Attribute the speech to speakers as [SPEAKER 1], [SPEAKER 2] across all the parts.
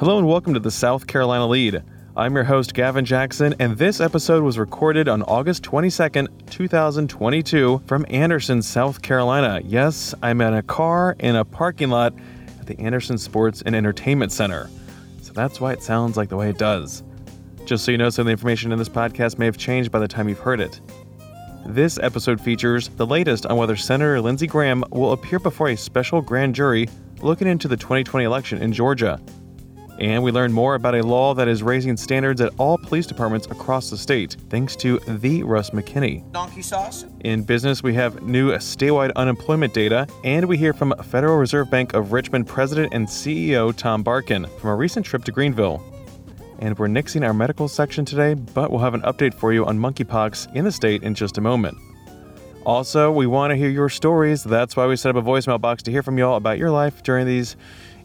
[SPEAKER 1] Hello and welcome to the South Carolina Lead. I'm your host, Gavin Jackson, and this episode was recorded on August 22nd, 2022, from Anderson, South Carolina. Yes, I'm in a car in a parking lot at the Anderson Sports and Entertainment Center. So that's why it sounds like the way it does. Just so you know, some of the information in this podcast may have changed by the time you've heard it. This episode features the latest on whether Senator Lindsey Graham will appear before a special grand jury looking into the 2020 election in Georgia. And we learn more about a law that is raising standards at all police departments across the state, thanks to the Russ McKinney.
[SPEAKER 2] Donkey sauce?
[SPEAKER 1] In business, we have new statewide unemployment data, and we hear from Federal Reserve Bank of Richmond President and CEO Tom Barkin from a recent trip to Greenville. And we're nixing our medical section today, but we'll have an update for you on monkeypox in the state in just a moment. Also, we want to hear your stories. That's why we set up a voicemail box to hear from y'all about your life during these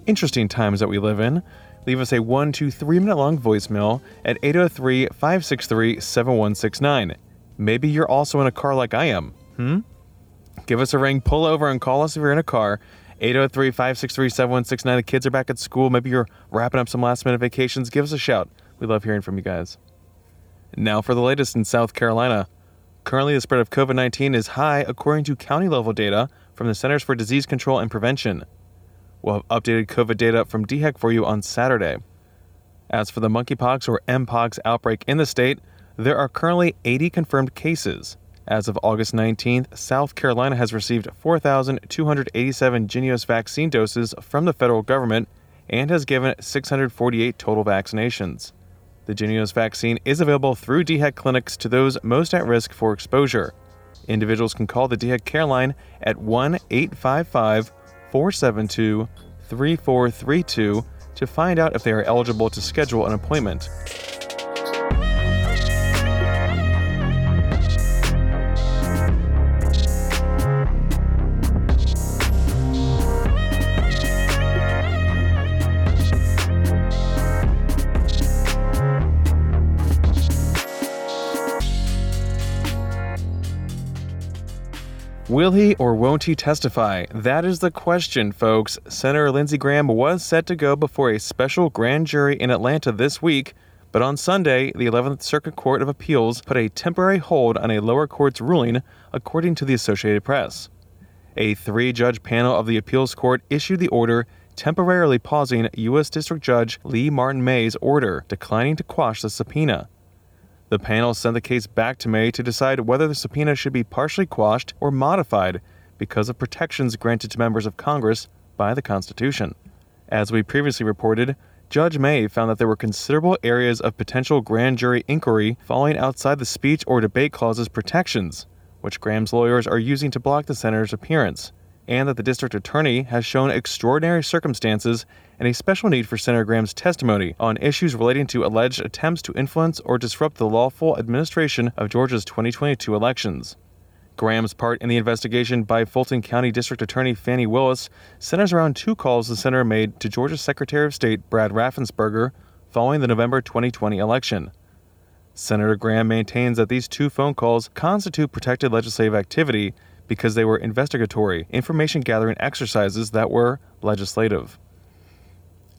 [SPEAKER 1] interesting times that we live in leave us a one to three minute long voicemail at 803 563 7169. Maybe you're also in a car like I am. Hmm? Give us a ring, pull over, and call us if you're in a car. 803 563 7169. The kids are back at school. Maybe you're wrapping up some last minute vacations. Give us a shout. We love hearing from you guys. Now for the latest in South Carolina. Currently, the spread of COVID 19 is high according to county level data from the Centers for Disease Control and Prevention. We'll have updated COVID data from DHEC for you on Saturday. As for the monkeypox or mpox outbreak in the state, there are currently 80 confirmed cases. As of August 19th, South Carolina has received 4,287 Jynneos vaccine doses from the federal government and has given 648 total vaccinations. The Jynneos vaccine is available through DHEC clinics to those most at risk for exposure. Individuals can call the DHEC care line at 1 855 472 3432 to find out if they are eligible to schedule an appointment. Will he or won't he testify? That is the question, folks. Senator Lindsey Graham was set to go before a special grand jury in Atlanta this week, but on Sunday, the 11th Circuit Court of Appeals put a temporary hold on a lower court's ruling, according to the Associated Press. A three judge panel of the appeals court issued the order temporarily pausing U.S. District Judge Leigh Martin May's order declining to quash the subpoena. The panel sent the case back to May to decide whether the subpoena should be partially quashed or modified because of protections granted to members of Congress by the Constitution. As we previously reported, Judge May found that there were considerable areas of potential grand jury inquiry falling outside the speech or debate clause's protections, which Graham's lawyers are using to block the senator's appearance and that the district attorney has shown extraordinary circumstances and a special need for Senator Graham's testimony on issues relating to alleged attempts to influence or disrupt the lawful administration of Georgia's 2022 elections. Graham's part in the investigation by Fulton County District Attorney Fani Willis centers around two calls the senator made to Georgia's Secretary of State Brad Raffensperger following the November 2020 election. Senator Graham maintains that these two phone calls constitute protected legislative activity because they were investigatory, information gathering exercises that were legislative.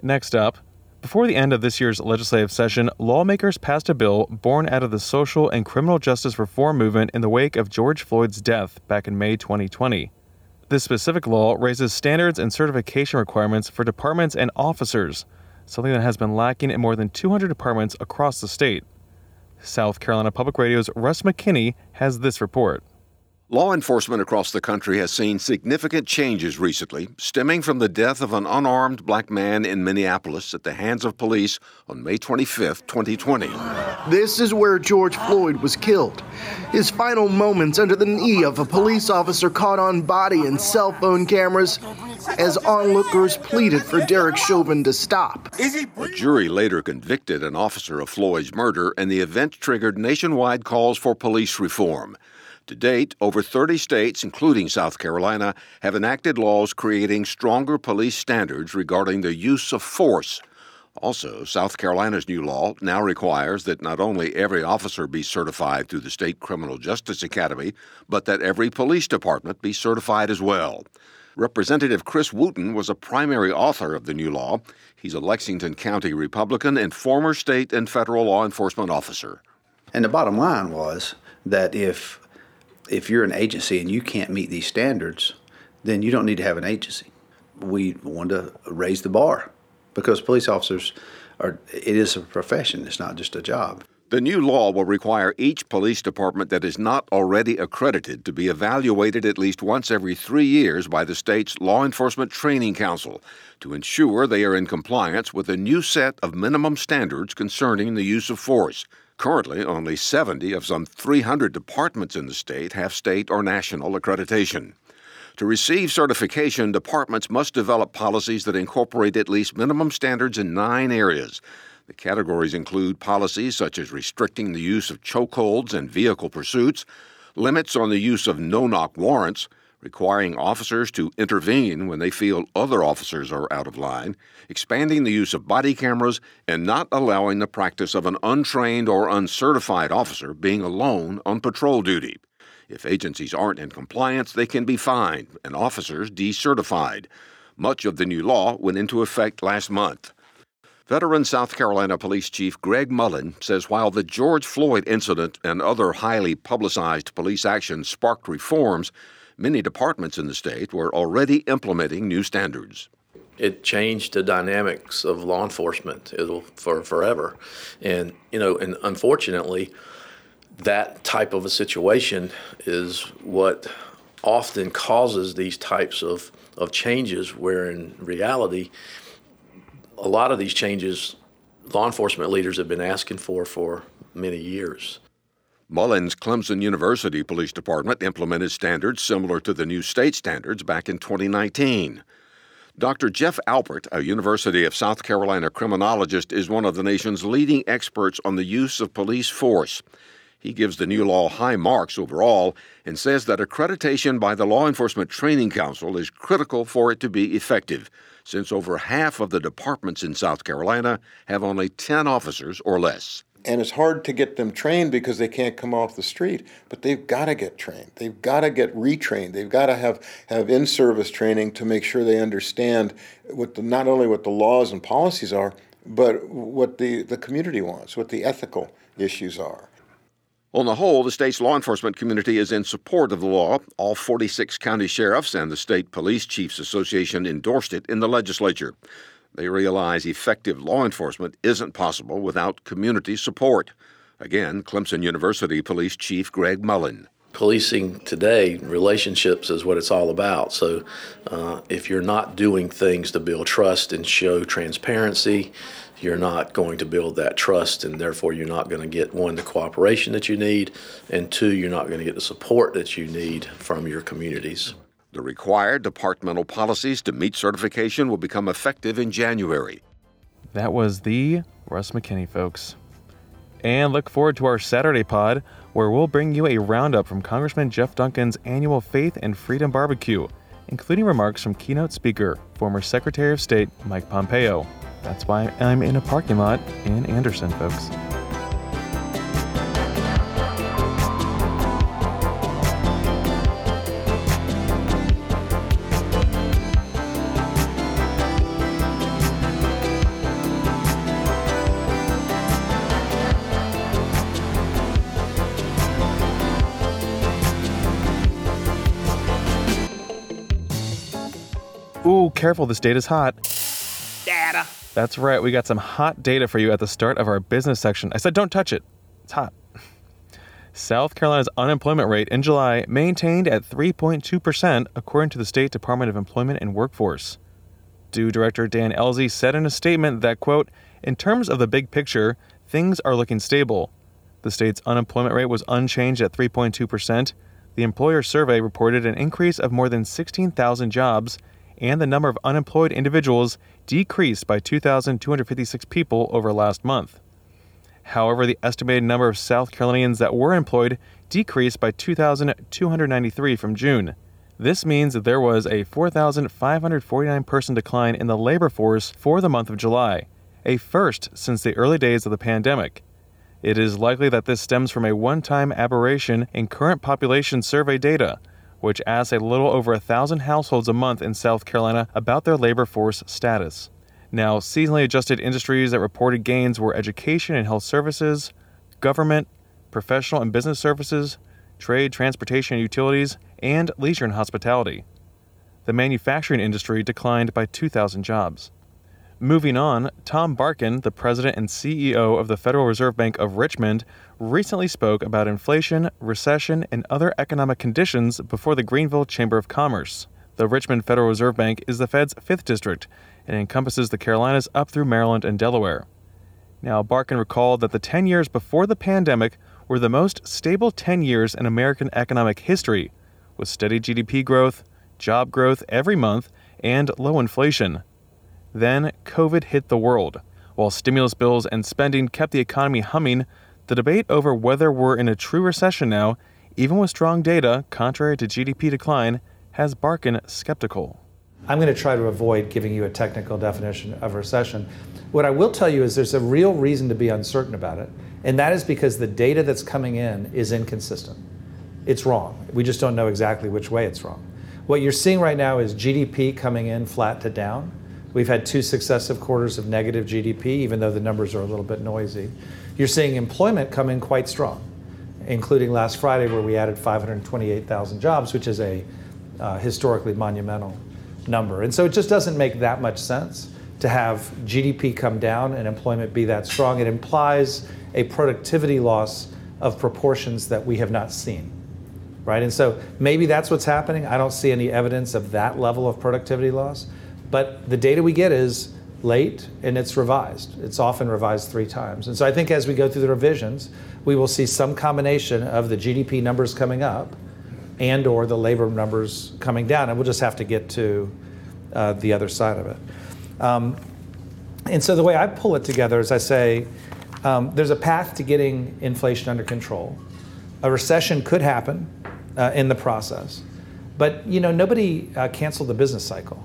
[SPEAKER 1] Next up, before the end of this year's legislative session, lawmakers passed a bill born out of the social and criminal justice reform movement in the wake of George Floyd's death back in May 2020. This specific law raises standards and certification requirements for departments and officers, something that has been lacking in more than 200 departments across the state. South Carolina Public Radio's Russ McKinney has this report.
[SPEAKER 3] Law enforcement across the country has seen significant changes recently, stemming from the death of an unarmed black man in Minneapolis at the hands of police on May 25, 2020.
[SPEAKER 4] This is where George Floyd was killed. His final moments under the knee of a police officer caught on body and cell phone cameras as onlookers pleaded for Derek Chauvin to stop.
[SPEAKER 3] A jury later convicted an officer of Floyd's murder, and the event triggered nationwide calls for police reform. To date, over 30 states, including South Carolina, have enacted laws creating stronger police standards regarding the use of force. Also, South Carolina's new law now requires that not only every officer be certified through the State Criminal Justice Academy, but that every police department be certified as well. Representative Chris Wooten was a primary author of the new law. He's a Lexington County Republican and former state and federal law enforcement officer.
[SPEAKER 2] And the bottom line was that if if you're an agency and you can't meet these standards, then you don't need to have an agency. We want to raise the bar because police officers are it is a profession, it's not just a job.
[SPEAKER 3] The new law will require each police department that is not already accredited to be evaluated at least once every three years by the state's Law Enforcement Training Council to ensure they are in compliance with a new set of minimum standards concerning the use of force. Currently, only 70 of some 300 departments in the state have state or national accreditation. To receive certification, departments must develop policies that incorporate at least minimum standards in nine areas the categories include policies such as restricting the use of chokeholds and vehicle pursuits, limits on the use of no knock warrants, requiring officers to intervene when they feel other officers are out of line, expanding the use of body cameras, and not allowing the practice of an untrained or uncertified officer being alone on patrol duty. If agencies aren't in compliance, they can be fined and officers decertified. Much of the new law went into effect last month. Veteran South Carolina Police Chief Greg Mullen says while the George Floyd incident and other highly publicized police actions sparked reforms, many departments in the state were already implementing new standards.
[SPEAKER 5] It changed the dynamics of law enforcement for forever. And, you know, and unfortunately, that type of a situation is what often causes these types of, of changes, where in reality, a lot of these changes law enforcement leaders have been asking for for many years.
[SPEAKER 3] Mullen's Clemson University Police Department implemented standards similar to the new state standards back in 2019. Dr. Jeff Alpert, a University of South Carolina criminologist, is one of the nation's leading experts on the use of police force. He gives the new law high marks overall and says that accreditation by the Law Enforcement Training Council is critical for it to be effective since over half of the departments in South Carolina have only 10 officers or less.
[SPEAKER 6] And it's hard to get them trained because they can't come off the street, but they've got to get trained. They've got to get retrained. They've got to have, have in service training to make sure they understand what the, not only what the laws and policies are, but what the, the community wants, what the ethical issues are.
[SPEAKER 3] On the whole, the state's law enforcement community is in support of the law. All 46 county sheriffs and the State Police Chiefs Association endorsed it in the legislature. They realize effective law enforcement isn't possible without community support. Again, Clemson University Police Chief Greg Mullen.
[SPEAKER 5] Policing today, relationships is what it's all about. So, uh, if you're not doing things to build trust and show transparency, you're not going to build that trust, and therefore you're not going to get one, the cooperation that you need, and two, you're not going to get the support that you need from your communities.
[SPEAKER 3] The required departmental policies to meet certification will become effective in January.
[SPEAKER 1] That was the Russ McKinney, folks. And look forward to our Saturday pod, where we'll bring you a roundup from Congressman Jeff Duncan's annual Faith and Freedom Barbecue, including remarks from keynote speaker, former Secretary of State Mike Pompeo. That's why I'm in a parking lot in Anderson, folks. Ooh, careful, this data's hot.
[SPEAKER 7] Data.
[SPEAKER 1] That's right, we got some hot data for you at the start of our business section. I said don't touch it, it's hot. South Carolina's unemployment rate in July maintained at 3.2%, according to the State Department of Employment and Workforce. Do Director Dan Ellzey said in a statement that, quote, in terms of the big picture, things are looking stable. The state's unemployment rate was unchanged at 3.2%. The employer survey reported an increase of more than 16,000 jobs, and the number of unemployed individuals decreased by 2,256 people over last month. However, the estimated number of South Carolinians that were employed decreased by 2,293 from June. This means that there was a 4,549 person decline in the labor force for the month of July, a first since the early days of the pandemic. It is likely that this stems from a one time aberration in current population survey data, which asks a little over a thousand households a month in South Carolina about their labor force status. Now, seasonally adjusted industries that reported gains were education and health services, government, professional and business services, trade, transportation and utilities, and leisure and hospitality. The manufacturing industry declined by 2,000 jobs. Moving on, Tom Barkin, the president and CEO of the Federal Reserve Bank of Richmond, recently spoke about inflation, recession, and other economic conditions before the Greenville Chamber of Commerce. The Richmond Federal Reserve Bank is the Fed's fifth district and encompasses the Carolinas up through Maryland and Delaware. Now, Barkin recalled that the 10 years before the pandemic were the most stable 10 years in American economic history, with steady GDP growth, job growth every month, and low inflation. Then COVID hit the world. While stimulus bills and spending kept the economy humming, the debate over whether we're in a true recession now, even with strong data contrary to GDP decline, has Barkin skeptical.
[SPEAKER 7] I'm going to try to avoid giving you a technical definition of recession. What I will tell you is there's a real reason to be uncertain about it, and that is because the data that's coming in is inconsistent. It's wrong. We just don't know exactly which way it's wrong. What you're seeing right now is GDP coming in flat to down. We've had two successive quarters of negative GDP, even though the numbers are a little bit noisy. You're seeing employment come in quite strong, including last Friday, where we added 528,000 jobs, which is a uh, historically monumental number. And so it just doesn't make that much sense to have GDP come down and employment be that strong. It implies a productivity loss of proportions that we have not seen. Right? And so maybe that's what's happening. I don't see any evidence of that level of productivity loss. But the data we get is late and it's revised. It's often revised three times. And so I think as we go through the revisions, we will see some combination of the GDP numbers coming up and or the labor numbers coming down. And we'll just have to get to uh, the other side of it. Um, and so the way I pull it together is I say um, there's a path to getting inflation under control. A recession could happen uh, in the process. But you know, nobody uh, canceled the business cycle.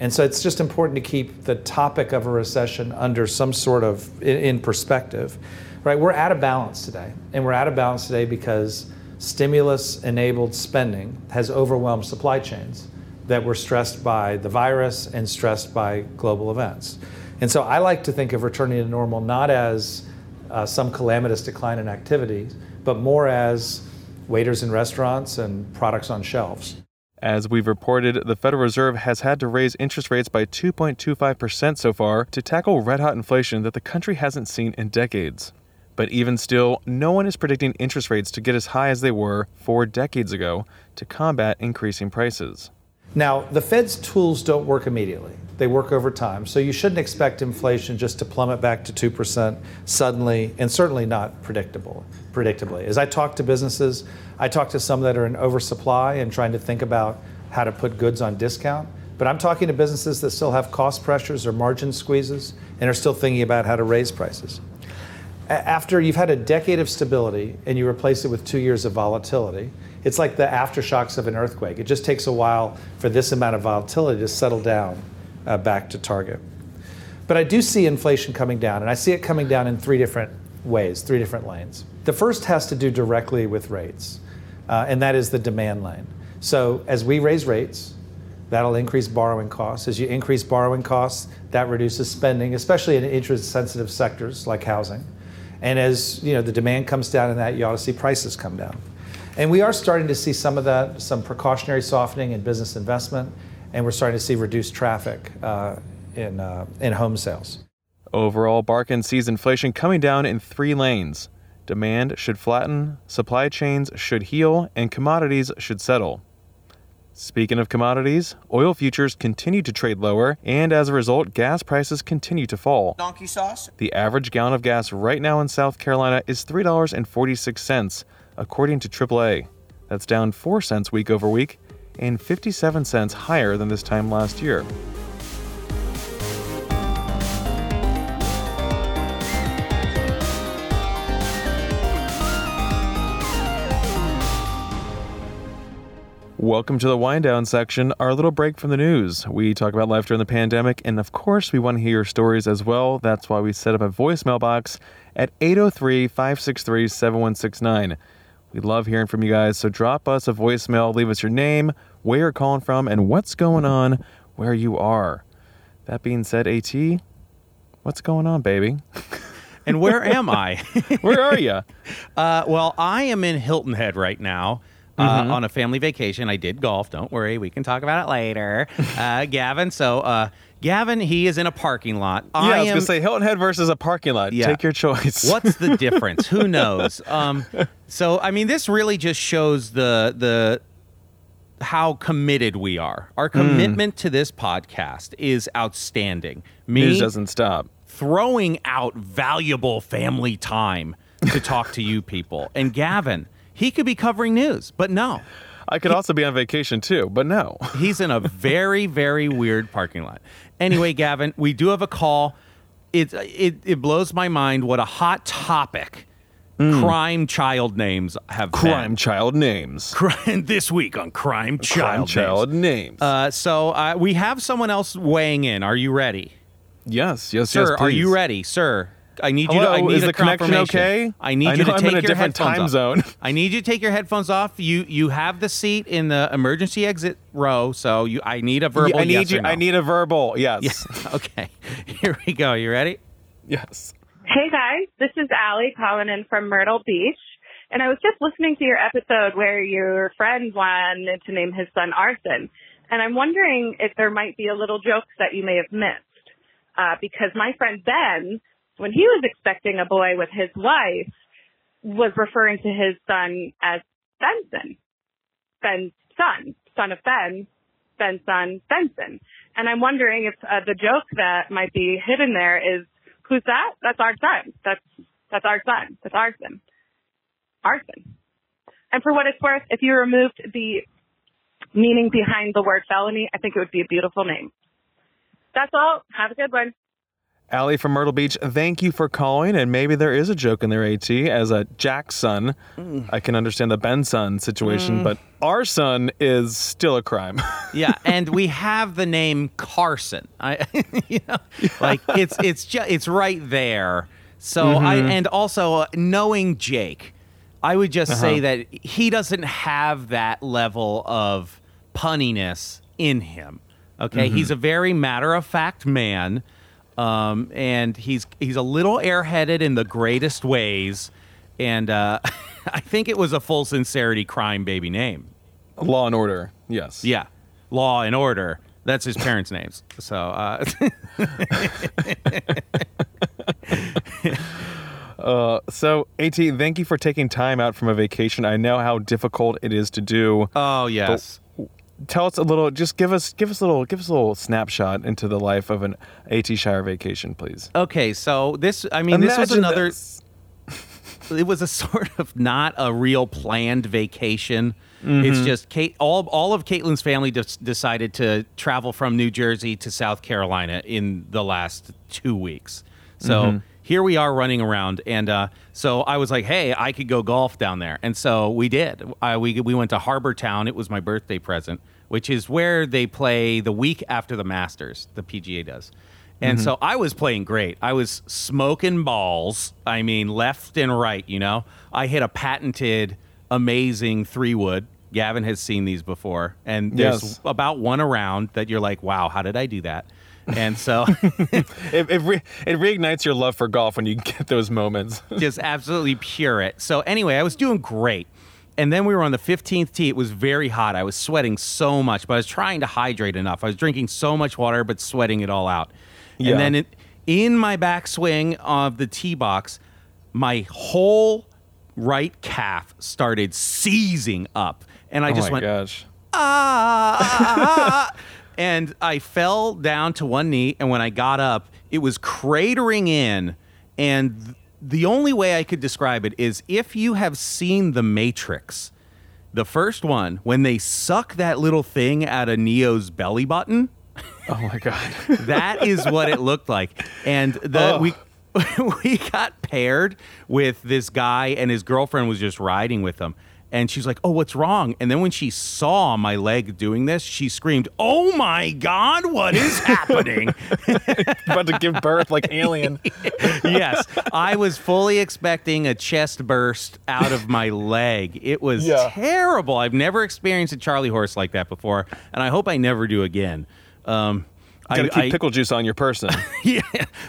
[SPEAKER 7] And so it's just important to keep the topic of a recession under some sort of in perspective, right? We're out of balance today, and we're out of balance today because stimulus-enabled spending has overwhelmed supply chains that were stressed by the virus and stressed by global events. And so I like to think of returning to normal not as uh, some calamitous decline in activity, but more as waiters in restaurants and products on shelves.
[SPEAKER 1] As we've reported, the Federal Reserve has had to raise interest rates by 2.25% so far to tackle red hot inflation that the country hasn't seen in decades. But even still, no one is predicting interest rates to get as high as they were four decades ago to combat increasing prices.
[SPEAKER 7] Now, the Fed's tools don't work immediately. They work over time. So you shouldn't expect inflation just to plummet back to 2% suddenly, and certainly not predictable, predictably. As I talk to businesses, I talk to some that are in oversupply and trying to think about how to put goods on discount. But I'm talking to businesses that still have cost pressures or margin squeezes and are still thinking about how to raise prices. After you've had a decade of stability and you replace it with two years of volatility, it's like the aftershocks of an earthquake. It just takes a while for this amount of volatility to settle down uh, back to target. But I do see inflation coming down, and I see it coming down in three different ways, three different lanes. The first has to do directly with rates uh, and that is the demand lane. So as we raise rates, that'll increase borrowing costs. As you increase borrowing costs, that reduces spending, especially in interest-sensitive sectors like housing. And as you know, the demand comes down in that, you ought to see prices come down. And we are starting to see some of that, some precautionary softening in business investment, and we're starting to see reduced traffic uh, in, uh, in home sales.
[SPEAKER 1] Overall, Barkin sees inflation coming down in three lanes Demand should flatten, supply chains should heal, and commodities should settle. Speaking of commodities, oil futures continue to trade lower, and as a result, gas prices continue to fall.
[SPEAKER 8] Donkey sauce?
[SPEAKER 1] The average gallon of gas right now in South Carolina is $3.46, according to AAA. That's down 4 cents week over week and 57 cents higher than this time last year. Welcome to the wind down section, our little break from the news. We talk about life during the pandemic, and of course, we want to hear your stories as well. That's why we set up a voicemail box at 803 563 7169. We love hearing from you guys, so drop us a voicemail, leave us your name, where you're calling from, and what's going on where you are. That being said, AT, what's going on, baby?
[SPEAKER 8] And where am I?
[SPEAKER 1] Where are you?
[SPEAKER 8] Uh, well, I am in Hilton Head right now. Uh, On a family vacation, I did golf. Don't worry, we can talk about it later. Uh, Gavin, so uh, Gavin, he is in a parking lot.
[SPEAKER 1] Yeah, I, was
[SPEAKER 8] am,
[SPEAKER 1] gonna say Hilton Head versus a parking lot.
[SPEAKER 8] Yeah.
[SPEAKER 1] Take your choice.
[SPEAKER 8] What's the difference? Who knows? Um, so I mean, this really just shows the the how committed we are. Our commitment to this podcast is outstanding. Me
[SPEAKER 1] News doesn't stop.
[SPEAKER 8] throwing out valuable family time to talk to you people, and Gavin, he could be covering news, but no.
[SPEAKER 1] I could also be on vacation too, but no.
[SPEAKER 8] He's in a very, very weird parking lot. Anyway, Gavin, we do have a call. It it, it blows my mind what a hot topic crime child names have
[SPEAKER 1] Crime
[SPEAKER 8] been.
[SPEAKER 1] child names.
[SPEAKER 8] Crime this week on crime child.
[SPEAKER 1] Crime
[SPEAKER 8] names.
[SPEAKER 1] child names.
[SPEAKER 8] Uh, so uh, we have someone else weighing in. Are you ready,
[SPEAKER 1] yes, yes,
[SPEAKER 8] sir?
[SPEAKER 1] yes.
[SPEAKER 8] are you ready, sir? I need
[SPEAKER 1] Hello,
[SPEAKER 8] you. To, I need
[SPEAKER 1] is
[SPEAKER 8] a
[SPEAKER 1] the connection okay?
[SPEAKER 8] I need
[SPEAKER 1] I
[SPEAKER 8] you
[SPEAKER 1] know
[SPEAKER 8] to
[SPEAKER 1] I'm
[SPEAKER 8] take
[SPEAKER 1] in a
[SPEAKER 8] your
[SPEAKER 1] different
[SPEAKER 8] headphones
[SPEAKER 1] time
[SPEAKER 8] off.
[SPEAKER 1] zone.
[SPEAKER 8] I need you to take your headphones off. You you have the seat in the emergency exit row, so you. I need a verbal.
[SPEAKER 1] Yeah, I need
[SPEAKER 8] yes
[SPEAKER 1] you.
[SPEAKER 8] or no.
[SPEAKER 1] I need a verbal. Yes.
[SPEAKER 8] Yeah. Okay. Here we go. You ready?
[SPEAKER 1] Yes.
[SPEAKER 9] Hey guys, this is Allie calling in from Myrtle Beach. And I was just listening to your episode where your friend wanted to name his son Arson. And I'm wondering if there might be a little jokes that you may have missed. Uh, because my friend Ben, when he was expecting a boy with his wife, was referring to his son as Benson. Ben's son, son of Ben, Ben's son, Benson. And I'm wondering if uh, the joke that might be hidden there is, who's that? That's our son. That's, that's our son. That's arson. Arson. And for what it's worth, if you removed the meaning behind the word felony, I think it would be a beautiful name. That's all. Have a good one.
[SPEAKER 1] Allie from Myrtle Beach, thank you for calling. And maybe there is a joke in there, AT, as a Jack's son. Mm. I can understand the Ben son situation, mm. but our son is still a crime.
[SPEAKER 8] Yeah, and we have the name Carson. I, you know, like it's it's just it's right there. So I mm-hmm. and also uh, knowing Jake, I would just say uh-huh. that he doesn't have that level of punniness in him. Okay, mm-hmm. he's a very matter of fact man, um, and he's he's a little airheaded in the greatest ways. And uh, I think it was a full sincerity crime baby name.
[SPEAKER 1] Law and order. Yes.
[SPEAKER 8] Yeah, Law and Order. That's his parents' names. So uh,
[SPEAKER 1] So, AT, thank you for taking time out from a vacation. I know how difficult it is to do.
[SPEAKER 8] oh yes.
[SPEAKER 1] Tell us a little. Just give us, give us a little, give us a little snapshot into the life of an AT Shire vacation, please.
[SPEAKER 8] Okay, so this I mean this was another
[SPEAKER 1] this.
[SPEAKER 8] it was a sort of not a real planned vacation.
[SPEAKER 1] Mm-hmm.
[SPEAKER 8] It's just Kate all all of Caitlin's family decided to travel from New Jersey to South Carolina in the last 2 weeks. So
[SPEAKER 1] Mm-hmm.
[SPEAKER 8] here we are running around and uh, so I was like, "Hey, I could go golf down there." And so we did. I, we we went to Harbor Town. It was my birthday present, which is where they play the week after the Masters, the PGA does. And
[SPEAKER 1] Mm-hmm.
[SPEAKER 8] so I was playing great. I was smoking balls. I mean, left and right, you know. I hit a patented, amazing three wood. Gavin has seen these before. And there's
[SPEAKER 1] Yes.
[SPEAKER 8] about one around that you're like, wow, how did I do that? And so
[SPEAKER 1] It, it, re- it reignites your love for golf when you get those moments.
[SPEAKER 8] just absolutely pure it. So anyway, I was doing great. And then we were on the 15th tee. It was very hot. I was sweating so much, but I was trying to hydrate enough. I was drinking so much water, but sweating it all out.
[SPEAKER 1] Yeah.
[SPEAKER 8] And then it, in my backswing of the tee box, my whole right calf started seizing up. And I
[SPEAKER 1] oh
[SPEAKER 8] just
[SPEAKER 1] my
[SPEAKER 8] went,
[SPEAKER 1] gosh.
[SPEAKER 8] ah, and I fell down to one knee. And when I got up, it was cratering in. And the only way I could describe it is if you have seen The Matrix, the first one, when they suck that little thing out of Neo's belly button,
[SPEAKER 1] Oh my god.
[SPEAKER 8] that is what it looked like. And the we we got paired with this guy and his girlfriend was just riding with him. And she's like, "Oh, what's wrong?" And then when she saw my leg doing this, she screamed, "Oh my god, what is happening?"
[SPEAKER 1] About to give birth like alien.
[SPEAKER 8] yes, I was fully expecting a chest burst out of my leg. It was
[SPEAKER 1] Yeah.
[SPEAKER 8] terrible. I've never experienced a Charlie horse like that before, and I hope I never do again. Um, I,
[SPEAKER 1] Gotta keep
[SPEAKER 8] I-
[SPEAKER 1] pickle juice on your person.
[SPEAKER 8] yeah,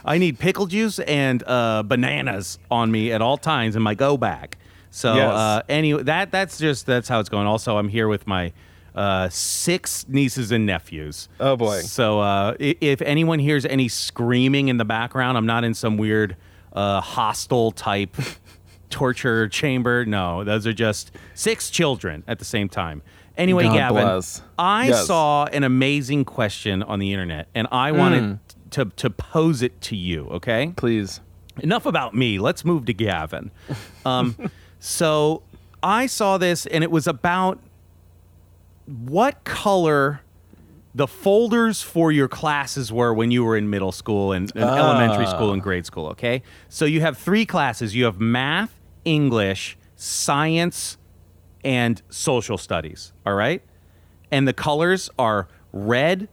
[SPEAKER 8] I need pickle juice and uh, bananas on me at all times in my go bag. So
[SPEAKER 1] Yes.
[SPEAKER 8] uh, anyway, that that's just that's how it's going. Also, I'm here with my uh, six nieces and nephews.
[SPEAKER 1] Oh, boy.
[SPEAKER 8] So uh, if anyone hears any screaming in the background, I'm not in some weird uh, hostile type torture chamber. No, those are just six children at the same time. Anyway,
[SPEAKER 1] God
[SPEAKER 8] Gavin,
[SPEAKER 1] bless.
[SPEAKER 8] I
[SPEAKER 1] Yes.
[SPEAKER 8] saw an amazing question on the internet, and I wanted to to pose it to you. Okay,
[SPEAKER 1] Please.
[SPEAKER 8] enough about me. Let's move to Gavin. Um, so I saw this, and it was about what color the folders for your classes were when you were in middle school and, and ah. elementary school and grade school. Okay, so you have three classes. You have math, English, science, and social studies. All right, and the colors are red,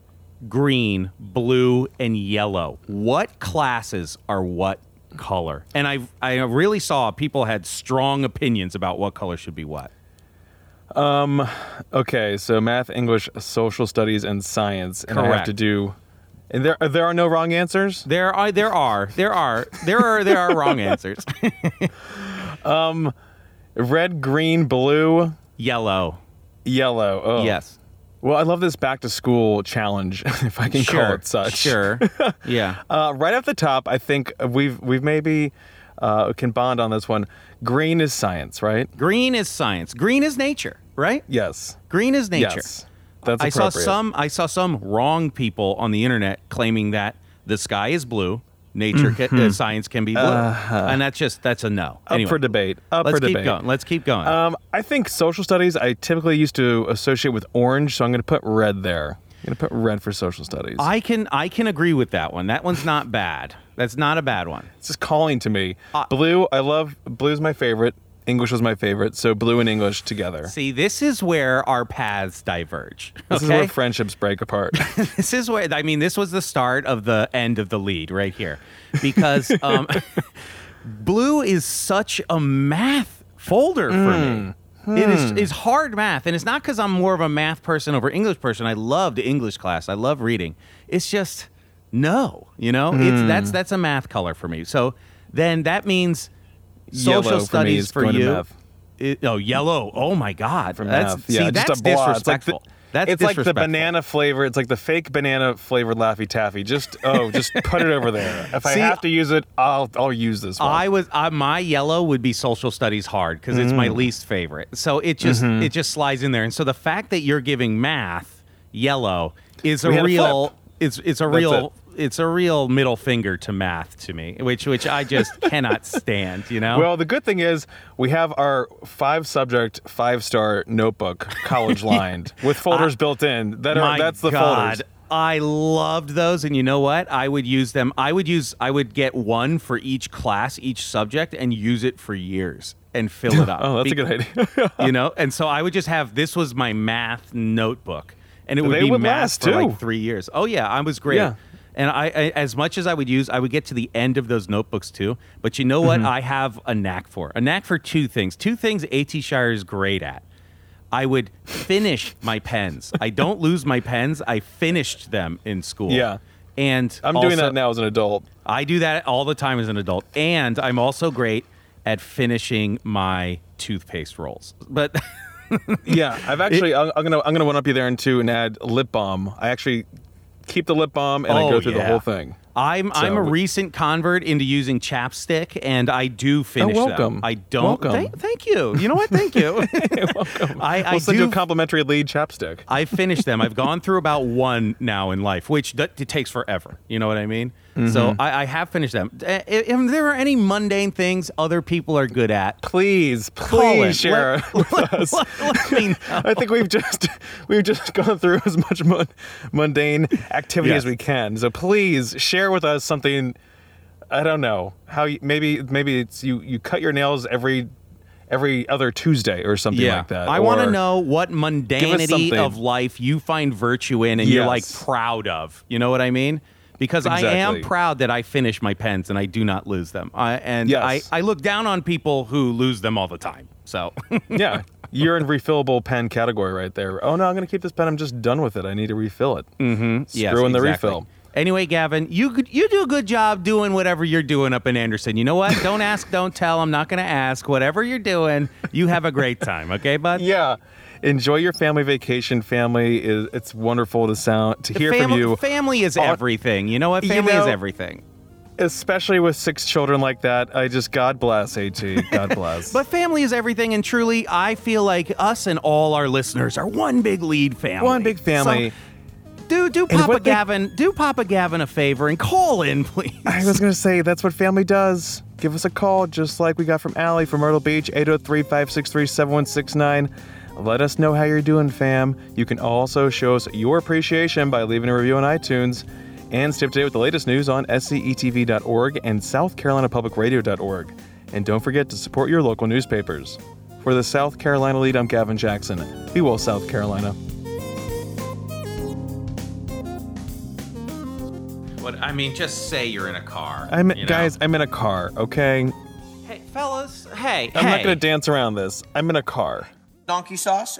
[SPEAKER 8] green, blue, and yellow. What classes are what color? And I I really saw people had strong opinions about what color should be what.
[SPEAKER 1] Um, okay, so math, English, social studies, and science, and I have
[SPEAKER 8] Correct.
[SPEAKER 1] to do. And there, there are no wrong answers.
[SPEAKER 8] There are there are there are there are there are wrong answers.
[SPEAKER 1] Um, red, green, blue,
[SPEAKER 8] Yellow.
[SPEAKER 1] yellow. Oh.
[SPEAKER 8] Yes.
[SPEAKER 1] Well, I love this back to school challenge, if I can
[SPEAKER 8] sure.
[SPEAKER 1] call it such.
[SPEAKER 8] Sure. yeah.
[SPEAKER 1] Uh, right off the top, I think we've we've maybe uh, can bond on this one. Green is science, right?
[SPEAKER 8] Green is science. Green is nature, right?
[SPEAKER 1] Yes.
[SPEAKER 8] Green is nature.
[SPEAKER 1] Yes. That's
[SPEAKER 8] I saw some I saw some wrong people on the internet claiming that the sky is blue, nature ca- uh, science can be blue, and that's just that's a no.
[SPEAKER 1] Mm-hmm. Up
[SPEAKER 8] Anyway,
[SPEAKER 1] for debate. Up
[SPEAKER 8] let's
[SPEAKER 1] for
[SPEAKER 8] keep
[SPEAKER 1] debate.
[SPEAKER 8] going. Let's keep going.
[SPEAKER 1] Um, I think social studies I typically used to associate with orange, so I'm going to put red there. I'm going to put red for social studies.
[SPEAKER 8] I can I can agree with that one. That one's not bad. That's not a bad one.
[SPEAKER 1] it's just calling to me.
[SPEAKER 8] Uh,
[SPEAKER 1] blue, I love blue's my favorite. English was my favorite, so blue and English together.
[SPEAKER 8] See, this is where our paths diverge.
[SPEAKER 1] This is where friendships break apart.
[SPEAKER 8] this is where I mean this was the start of the end of the lead right here, because um, blue is such a math folder for me. Hmm. It is hmm. is hard math, and it's not because I'm more of a math person over English person. I loved English class. I love reading. It's just no, you know, it's hmm. that's that's a math color for me. So then that means social
[SPEAKER 1] for
[SPEAKER 8] studies
[SPEAKER 1] is
[SPEAKER 8] for you. It- oh, yellow. Oh my God.
[SPEAKER 1] For
[SPEAKER 8] that's
[SPEAKER 1] math.
[SPEAKER 8] see,
[SPEAKER 1] yeah,
[SPEAKER 8] that's
[SPEAKER 1] just a blot. It's like the,
[SPEAKER 8] disrespectful. that's
[SPEAKER 1] it's like the banana flavor. It's like the fake banana flavored Laffy Taffy. Just oh, just put it over there. If I have to use it, I'll I'll use this one.
[SPEAKER 8] I was uh, my yellow would be social studies hard because it's
[SPEAKER 1] Mm.
[SPEAKER 8] my least favorite. So it just
[SPEAKER 1] Mm-hmm.
[SPEAKER 8] it just slides in there. And so the fact that you're giving math yellow is a
[SPEAKER 1] We a
[SPEAKER 8] real
[SPEAKER 1] flip.
[SPEAKER 8] it's it's a
[SPEAKER 1] That's
[SPEAKER 8] real. It's a real middle finger to math to me, which which I just cannot stand. You know.
[SPEAKER 1] Well, the good thing is we have our five subject, five star notebook, college lined, with folders built in. That are
[SPEAKER 8] my
[SPEAKER 1] that's the
[SPEAKER 8] God.
[SPEAKER 1] folders.
[SPEAKER 8] I loved those, and you know what? I would use them. I would use. I would get one for each class, each subject, and use it for years and fill it up.
[SPEAKER 1] Oh, that's a good idea.
[SPEAKER 8] you know and so i would just have this was my math notebook and it would
[SPEAKER 1] They
[SPEAKER 8] be
[SPEAKER 1] would
[SPEAKER 8] math
[SPEAKER 1] last,
[SPEAKER 8] for
[SPEAKER 1] too.
[SPEAKER 8] like three years oh yeah i was great
[SPEAKER 1] Yeah.
[SPEAKER 8] And I, I as much as i would use i would get to the end of those notebooks too but you know what
[SPEAKER 1] Mm-hmm.
[SPEAKER 8] i have a knack for a knack for two things two things AT Shire is great at I would finish my pens. I don't lose my pens. I finished them in school.
[SPEAKER 1] Yeah.
[SPEAKER 8] And
[SPEAKER 1] I'm doing that now as an adult.
[SPEAKER 8] I do that all the time as an adult, and I'm also great at finishing my toothpaste rolls. But
[SPEAKER 1] Yeah, I've actually. I'm, I'm gonna I'm gonna one up you there and two and add lip balm. I actually keep the lip balm and I
[SPEAKER 8] Oh,
[SPEAKER 1] go through the whole thing.
[SPEAKER 8] I'm I'm a recent convert into using chapstick, and I do oh, finish them.
[SPEAKER 1] welcome.
[SPEAKER 8] I don't.
[SPEAKER 1] Welcome.
[SPEAKER 8] Thank, thank you. You know what? Thank you. I, I
[SPEAKER 1] We'll send you
[SPEAKER 8] do.
[SPEAKER 1] a complimentary lead chapstick.
[SPEAKER 8] I finished them. I've gone through about one now in life, which that, it takes forever. You know what I mean?
[SPEAKER 1] Mm-hmm.
[SPEAKER 8] So I, I have finished them. Uh, If, if there are any mundane things other people are good at,
[SPEAKER 1] Please, please share
[SPEAKER 8] Let- let-
[SPEAKER 1] us.
[SPEAKER 8] let- let me know.
[SPEAKER 1] I think we've just we've just gone through as much mun- mundane activity
[SPEAKER 8] Yes.
[SPEAKER 1] as we can. So please share with us something. I don't know how you, maybe maybe it's you you cut your nails every every other Tuesday or something
[SPEAKER 8] yeah.
[SPEAKER 1] like that.
[SPEAKER 8] I want to know what mundanity of life you find virtue in and you're like proud of. You know what I mean? Because I am proud that I finish my pens and I do not lose them. I, and
[SPEAKER 1] Yes.
[SPEAKER 8] I, I look down on people who lose them all the time. So
[SPEAKER 1] yeah, you're in refillable pen category right there. Oh no, I'm gonna keep this pen. I'm just done with it. I need to refill it. Mm-hmm.
[SPEAKER 8] Yes,
[SPEAKER 1] Screw in the
[SPEAKER 8] exactly.
[SPEAKER 1] refill.
[SPEAKER 8] Anyway, Gavin, you could- you do a good job doing whatever you're doing up in Anderson. You know what? Don't ask, don't tell. I'm not going to ask. Whatever you're doing, you have a great time. Okay, bud.
[SPEAKER 1] Yeah. Enjoy your family vacation. Family is it's wonderful to sound to hear
[SPEAKER 8] Fam-
[SPEAKER 1] from you,
[SPEAKER 8] Family is everything. You know what?
[SPEAKER 1] you
[SPEAKER 8] Family is everything.
[SPEAKER 1] especially with six children like that. I just God bless AT. God bless.
[SPEAKER 8] But family is everything, and truly, I feel like us and all our listeners are one big lead family.
[SPEAKER 1] one big family.
[SPEAKER 8] So, do do
[SPEAKER 1] And
[SPEAKER 8] Papa
[SPEAKER 1] what they-
[SPEAKER 8] Gavin, do Papa Gavin a favor and call in, please.
[SPEAKER 1] I was gonna say that's what family does. Give us a call, just like we got from Allie from Myrtle Beach, 803-563-7169. Let us know how you're doing, fam. You can also show us your appreciation by leaving a review on iTunes. And stay up to date with the latest news on scetv.org and southcarolinapublicradio.org. And don't forget to support your local newspapers. For the South Carolina lead, I'm Gavin Jackson. Be well, South Carolina.
[SPEAKER 8] What I mean, just say you're in a car.
[SPEAKER 1] I'm
[SPEAKER 8] you know?
[SPEAKER 1] guys. I'm in a car. Okay,
[SPEAKER 8] Hey, fellas. Hey,
[SPEAKER 1] I'm
[SPEAKER 8] hey.
[SPEAKER 1] not gonna dance around this. I'm in a car.
[SPEAKER 10] Donkey sauce